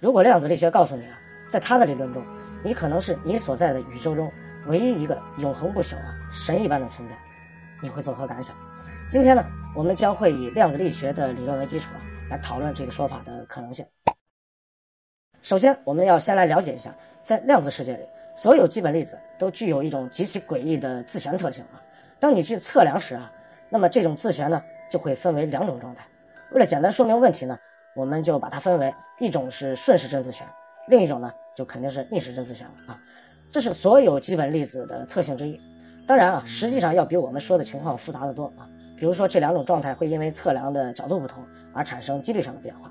如果量子力学告诉你啊，在他的理论中，你可能是你所在的宇宙中唯一一个永恒不朽啊神一般的存在，你会作何感想？今天呢，我们将会以量子力学的理论为基础啊，来讨论这个说法的可能性。首先，我们要先来了解一下，在量子世界里，所有基本粒子都具有一种极其诡异的自旋特性啊。当你去测量时啊，那么这种自旋呢，就会分为两种状态。为了简单说明问题呢。我们就把它分为一种是顺时针自旋，另一种呢就肯定是逆时针自旋了啊。这是所有基本粒子的特性之一。当然啊，实际上要比我们说的情况复杂的多啊。比如说这两种状态会因为测量的角度不同而产生几率上的变化。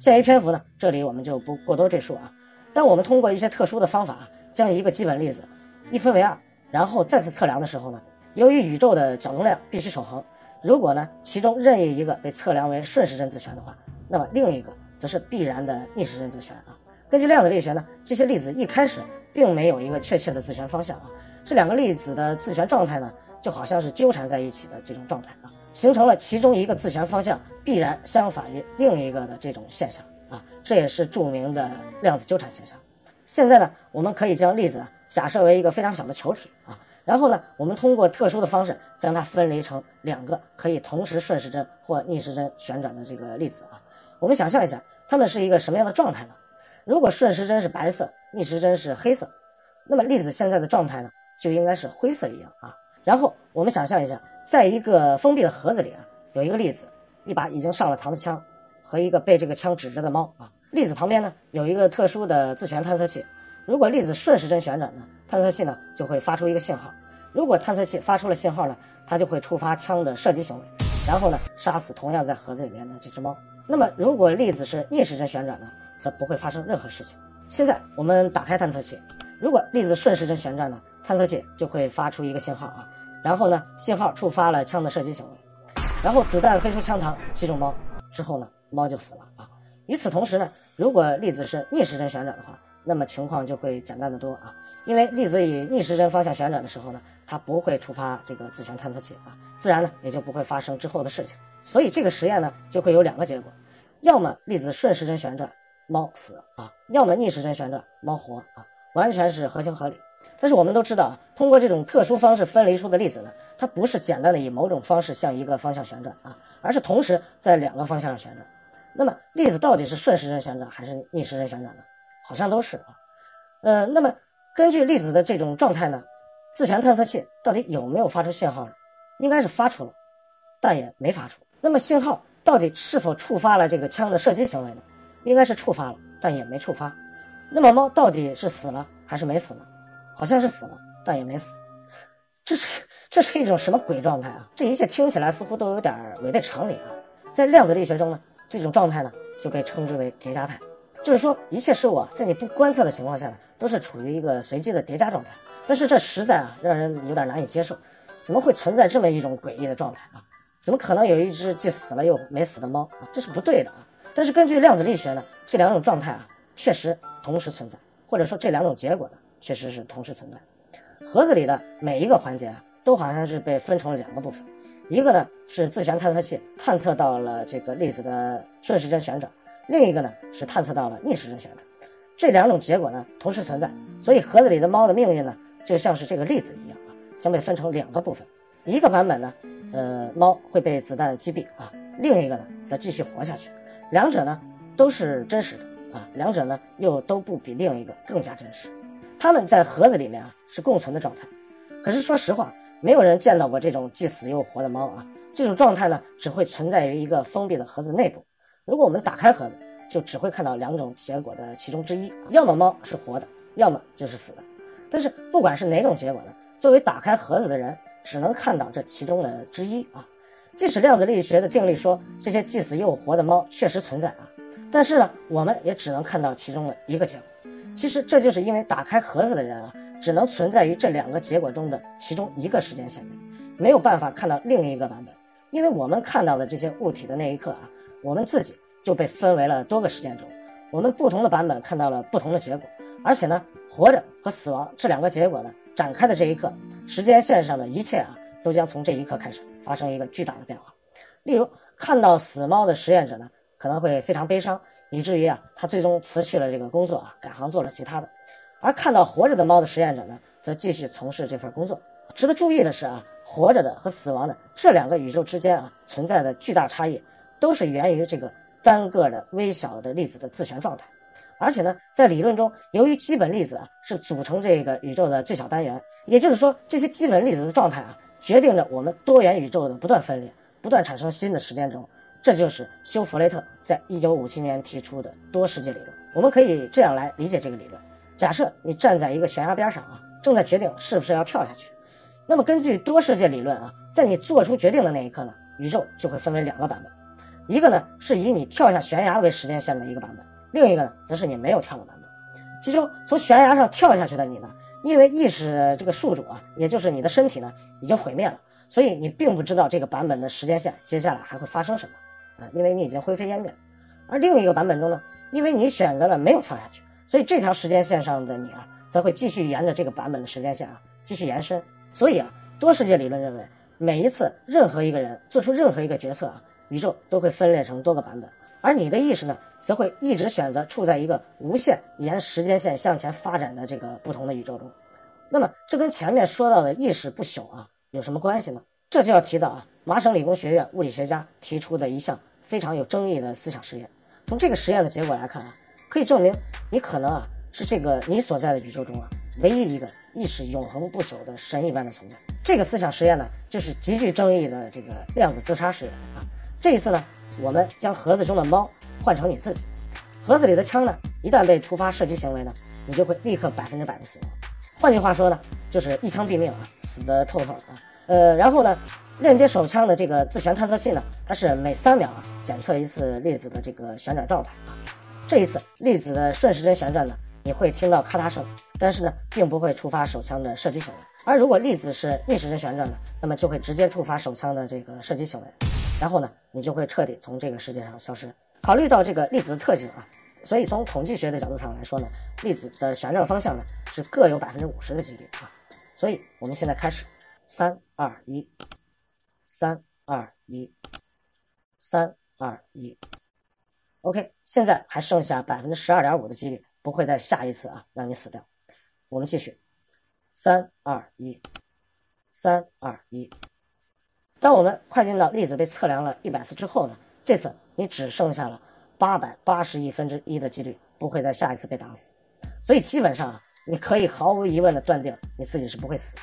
限于篇幅呢，这里我们就不过多赘述啊。当我们通过一些特殊的方法将一个基本粒子一分为二，然后再次测量的时候呢，由于宇宙的角动量必须守恒，如果呢其中任意一个被测量为顺时针自旋的话，那么另一个则是必然的逆时针自旋啊。根据量子力学呢，这些粒子一开始并没有一个确切的自旋方向啊。这两个粒子的自旋状态呢，就好像是纠缠在一起的这种状态啊，形成了其中一个自旋方向必然相反于另一个的这种现象啊。这也是著名的量子纠缠现象。现在呢，我们可以将粒子假设为一个非常小的球体啊，然后呢，我们通过特殊的方式将它分离成两个可以同时顺时针或逆时针旋转的这个粒子啊。我们想象一下，它们是一个什么样的状态呢？如果顺时针是白色，逆时针是黑色，那么粒子现在的状态呢，就应该是灰色一样啊。然后我们想象一下，在一个封闭的盒子里啊，有一个粒子，一把已经上了膛的枪，和一个被这个枪指着的猫啊。粒子旁边呢，有一个特殊的自旋探测器。如果粒子顺时针旋转呢，探测器呢就会发出一个信号。如果探测器发出了信号呢，它就会触发枪的射击行为，然后呢杀死同样在盒子里面的这只猫。那么，如果粒子是逆时针旋转呢，则不会发生任何事情。现在我们打开探测器，如果粒子顺时针旋转呢，探测器就会发出一个信号啊，然后呢，信号触发了枪的射击行为，然后子弹飞出枪膛击中猫之后呢，猫就死了啊。与此同时呢，如果粒子是逆时针旋转的话，那么情况就会简单的多啊，因为粒子以逆时针方向旋转的时候呢，它不会触发这个自旋探测器啊，自然呢也就不会发生之后的事情。所以这个实验呢，就会有两个结果，要么粒子顺时针旋转，猫死啊；要么逆时针旋转，猫活啊，完全是合情合理。但是我们都知道啊，通过这种特殊方式分离出的粒子呢，它不是简单的以某种方式向一个方向旋转啊，而是同时在两个方向上旋转。那么粒子到底是顺时针旋转还是逆时针旋转呢？好像都是啊。呃，那么根据粒子的这种状态呢，自旋探测器到底有没有发出信号呢？应该是发出了，但也没发出。那么信号到底是否触发了这个枪的射击行为呢？应该是触发了，但也没触发。那么猫到底是死了还是没死呢？好像是死了，但也没死。这是这是一种什么鬼状态啊？这一切听起来似乎都有点违背常理啊。在量子力学中呢，这种状态呢就被称之为叠加态，就是说一切事物啊在你不观测的情况下呢都是处于一个随机的叠加状态。但是这实在啊让人有点难以接受，怎么会存在这么一种诡异的状态啊？怎么可能有一只既死了又没死的猫啊？这是不对的啊！但是根据量子力学呢，这两种状态啊确实同时存在，或者说这两种结果呢确实是同时存在。盒子里的每一个环节啊，都好像是被分成了两个部分，一个呢是自旋探测器探测到了这个粒子的顺时针旋转，另一个呢是探测到了逆时针旋转。这两种结果呢同时存在，所以盒子里的猫的命运呢就像是这个粒子一样啊，将被分成两个部分，一个版本呢。呃，猫会被子弹击毙啊，另一个呢则继续活下去，两者呢都是真实的啊，两者呢又都不比另一个更加真实。它们在盒子里面啊是共存的状态，可是说实话，没有人见到过这种既死又活的猫啊。这种状态呢只会存在于一个封闭的盒子内部。如果我们打开盒子，就只会看到两种结果的其中之一，要么猫是活的，要么就是死的。但是不管是哪种结果呢，作为打开盒子的人。只能看到这其中的之一啊，即使量子力学的定律说这些既死又活的猫确实存在啊，但是呢，我们也只能看到其中的一个结果。其实这就是因为打开盒子的人啊，只能存在于这两个结果中的其中一个时间线内，没有办法看到另一个版本。因为我们看到的这些物体的那一刻啊，我们自己就被分为了多个时间轴，我们不同的版本看到了不同的结果，而且呢，活着和死亡这两个结果呢。展开的这一刻，时间线上的一切啊，都将从这一刻开始发生一个巨大的变化。例如，看到死猫的实验者呢，可能会非常悲伤，以至于啊，他最终辞去了这个工作啊，改行做了其他的。而看到活着的猫的实验者呢，则继续从事这份工作。值得注意的是啊，活着的和死亡的这两个宇宙之间啊，存在的巨大差异，都是源于这个单个的微小的粒子的自旋状态。而且呢，在理论中，由于基本粒子啊是组成这个宇宙的最小单元，也就是说，这些基本粒子的状态啊，决定着我们多元宇宙的不断分裂、不断产生新的时间轴。这就是休·弗雷特在一九五七年提出的多世界理论。我们可以这样来理解这个理论：假设你站在一个悬崖边上啊，正在决定是不是要跳下去。那么根据多世界理论啊，在你做出决定的那一刻呢，宇宙就会分为两个版本，一个呢是以你跳下悬崖为时间线的一个版本，另一个呢则是你没有跳的版本。其中从悬崖上跳下去的你呢，因为意识这个宿主啊，也就是你的身体呢已经毁灭了，所以你并不知道这个版本的时间线接下来还会发生什么啊，因为你已经灰飞烟灭。而另一个版本中呢，因为你选择了没有跳下去，所以这条时间线上的你啊，则会继续沿着这个版本的时间线啊继续延伸。所以啊，多世界理论认为，每一次任何一个人做出任何一个决策啊，宇宙都会分裂成多个版本，而你的意识呢，则会一直选择处在一个无限沿时间线向前发展的这个不同的宇宙中。那么，这跟前面说到的意识不朽啊有什么关系呢？这就要提到啊，麻省理工学院物理学家提出的一项非常有争议的思想实验。从这个实验的结果来看啊，可以证明你可能啊是这个你所在的宇宙中啊唯一一个。意识永恒不朽的神一般的存在，这个思想实验呢，就是极具争议的这个量子自杀实验啊。这一次呢，我们将盒子中的猫换成你自己，盒子里的枪呢，一旦被触发射击行为呢，你就会立刻百分之百的死亡。换句话说呢，就是一枪毙命啊，死得透透的啊。呃，然后呢，链接手枪的这个自旋探测器呢，它是每三秒啊检测一次粒子的这个旋转状态啊。这一次粒子的顺时针旋转呢。你会听到咔嗒声，但是呢，并不会触发手枪的射击行为。而如果粒子是逆时针旋转的，那么就会直接触发手枪的这个射击行为，然后呢，你就会彻底从这个世界上消失。考虑到这个粒子的特性啊，所以从统计学的角度上来说呢，粒子的旋转方向呢是各有百分之五十的几率啊。所以我们现在开始，三二一，三二一，三二一，OK，现在还剩下百分之十二点五的几率。不会在下一次啊让你死掉。我们继续，三二一，三二一。当我们快进到粒子被测量了一百次之后呢，这次你只剩下了八百八十亿分之一的几率不会在下一次被打死。所以基本上啊，你可以毫无疑问的断定你自己是不会死的，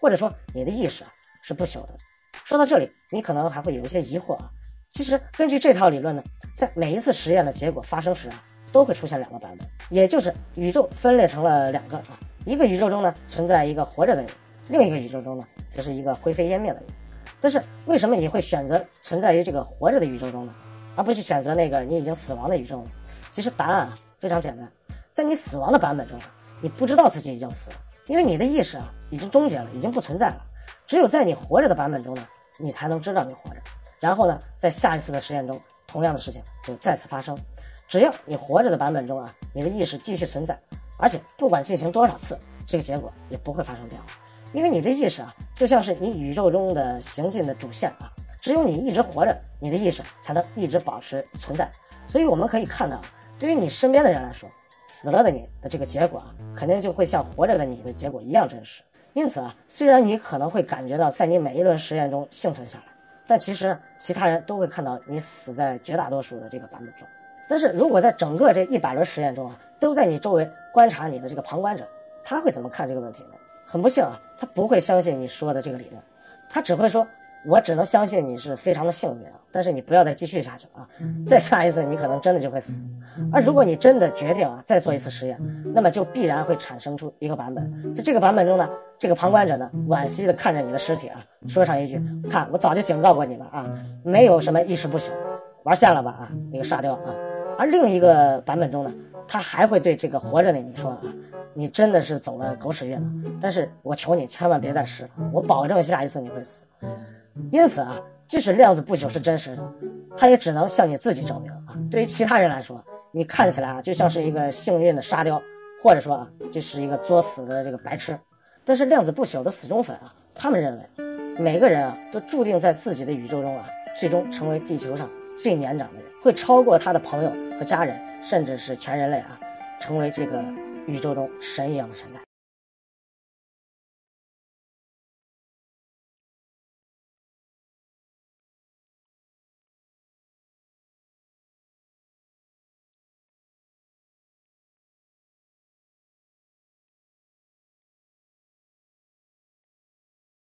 或者说你的意识啊是不朽的。说到这里，你可能还会有一些疑惑啊。其实根据这套理论呢，在每一次实验的结果发生时啊。都会出现两个版本，也就是宇宙分裂成了两个啊，一个宇宙中呢存在一个活着的你，另一个宇宙中呢则是一个灰飞烟灭的你。但是为什么你会选择存在于这个活着的宇宙中呢，而不去选择那个你已经死亡的宇宙呢？其实答案啊非常简单，在你死亡的版本中啊，你不知道自己已经死了，因为你的意识啊已经终结了，已经不存在了。只有在你活着的版本中呢，你才能知道你活着。然后呢，在下一次的实验中，同样的事情就再次发生。只要你活着的版本中啊，你的意识继续存在，而且不管进行多少次，这个结果也不会发生变化，因为你的意识啊，就像是你宇宙中的行进的主线啊，只有你一直活着，你的意识才能一直保持存在。所以我们可以看到，对于你身边的人来说，死了的你的这个结果啊，肯定就会像活着的你的结果一样真实。因此啊，虽然你可能会感觉到在你每一轮实验中幸存下来，但其实其他人都会看到你死在绝大多数的这个版本中。但是如果在整个这一百轮实验中啊，都在你周围观察你的这个旁观者，他会怎么看这个问题呢？很不幸啊，他不会相信你说的这个理论，他只会说：“我只能相信你是非常的幸运啊，但是你不要再继续下去了啊，再下一次你可能真的就会死。而如果你真的决定啊再做一次实验，那么就必然会产生出一个版本，在这个版本中呢，这个旁观者呢惋惜的看着你的尸体啊，说上一句：看我早就警告过你了啊，没有什么意识不朽，玩线了吧啊，那个沙雕啊。”而另一个版本中呢，他还会对这个活着的你说啊，你真的是走了狗屎运了，但是我求你千万别再试了，我保证下一次你会死。因此啊，即使量子不朽是真实的，它也只能向你自己证明啊。对于其他人来说，你看起来啊就像是一个幸运的沙雕，或者说啊就是一个作死的这个白痴。但是量子不朽的死忠粉啊，他们认为，每个人啊都注定在自己的宇宙中啊，最终成为地球上最年长的人。会超过他的朋友和家人，甚至是全人类啊，成为这个宇宙中神一样的存在。